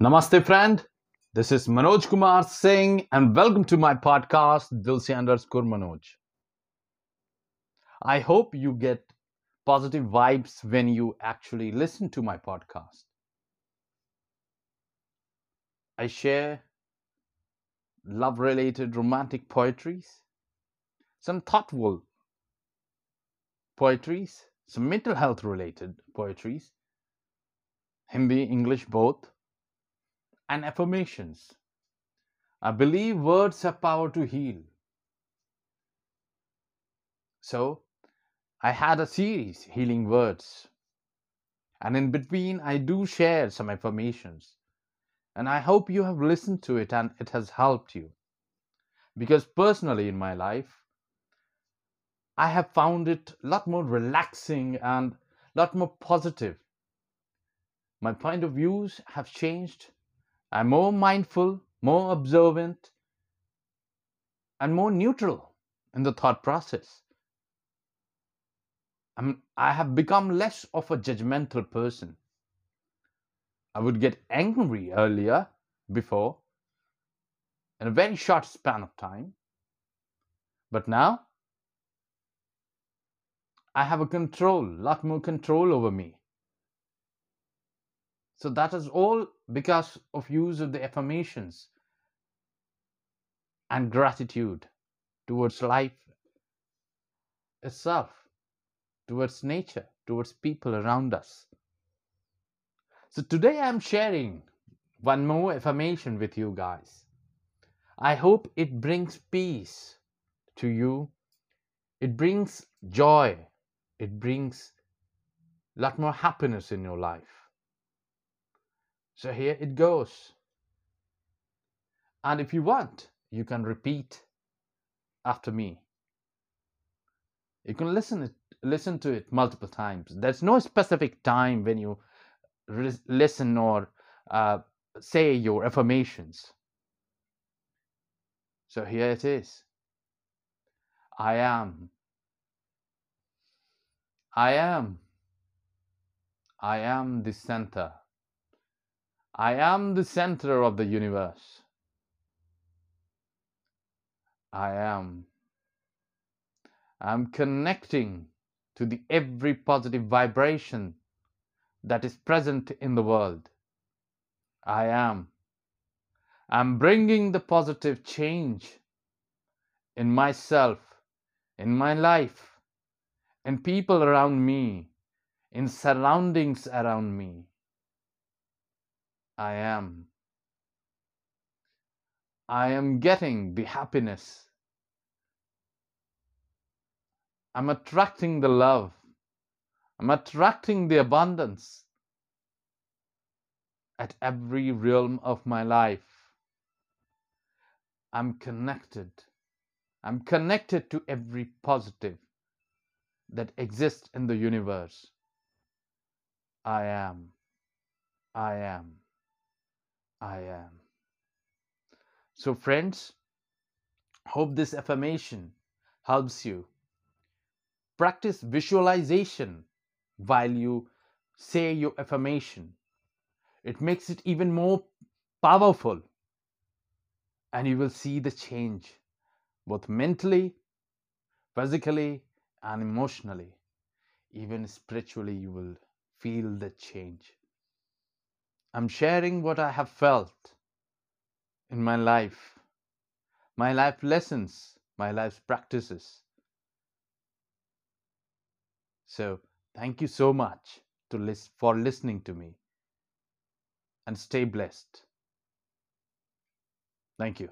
Namaste, friend. This is Manoj Kumar Singh, and welcome to my podcast, Dilse underscore Manoj. I hope you get positive vibes when you actually listen to my podcast. I share love related romantic poetries, some thoughtful poetries, some mental health related poetries, Hindi, English both and affirmations. I believe words have power to heal. So, I had a series, Healing Words. And in between, I do share some affirmations. And I hope you have listened to it and it has helped you. Because personally, in my life, I have found it a lot more relaxing and a lot more positive. My point of views have changed I'm more mindful, more observant, and more neutral in the thought process. I'm, I have become less of a judgmental person. I would get angry earlier, before, in a very short span of time. But now, I have a control, lot more control over me. So that is all because of use of the affirmations and gratitude towards life itself, towards nature, towards people around us. So today I'm sharing one more affirmation with you guys. I hope it brings peace to you. It brings joy. It brings a lot more happiness in your life. So here it goes. And if you want, you can repeat after me. You can listen it, listen to it multiple times. There's no specific time when you re- listen or uh, say your affirmations. So here it is. I am. I am. I am the center I am the center of the universe. I am. I'm connecting to the every positive vibration that is present in the world. I am. I'm bringing the positive change in myself, in my life, in people around me, in surroundings around me. I am. I am getting the happiness. I'm attracting the love. I'm attracting the abundance at every realm of my life. I'm connected. I'm connected to every positive that exists in the universe. I am. I am. I am. So, friends, hope this affirmation helps you. Practice visualization while you say your affirmation. It makes it even more powerful, and you will see the change both mentally, physically, and emotionally. Even spiritually, you will feel the change. I'm sharing what I have felt in my life, my life lessons, my life practices. So, thank you so much to for listening to me and stay blessed. Thank you.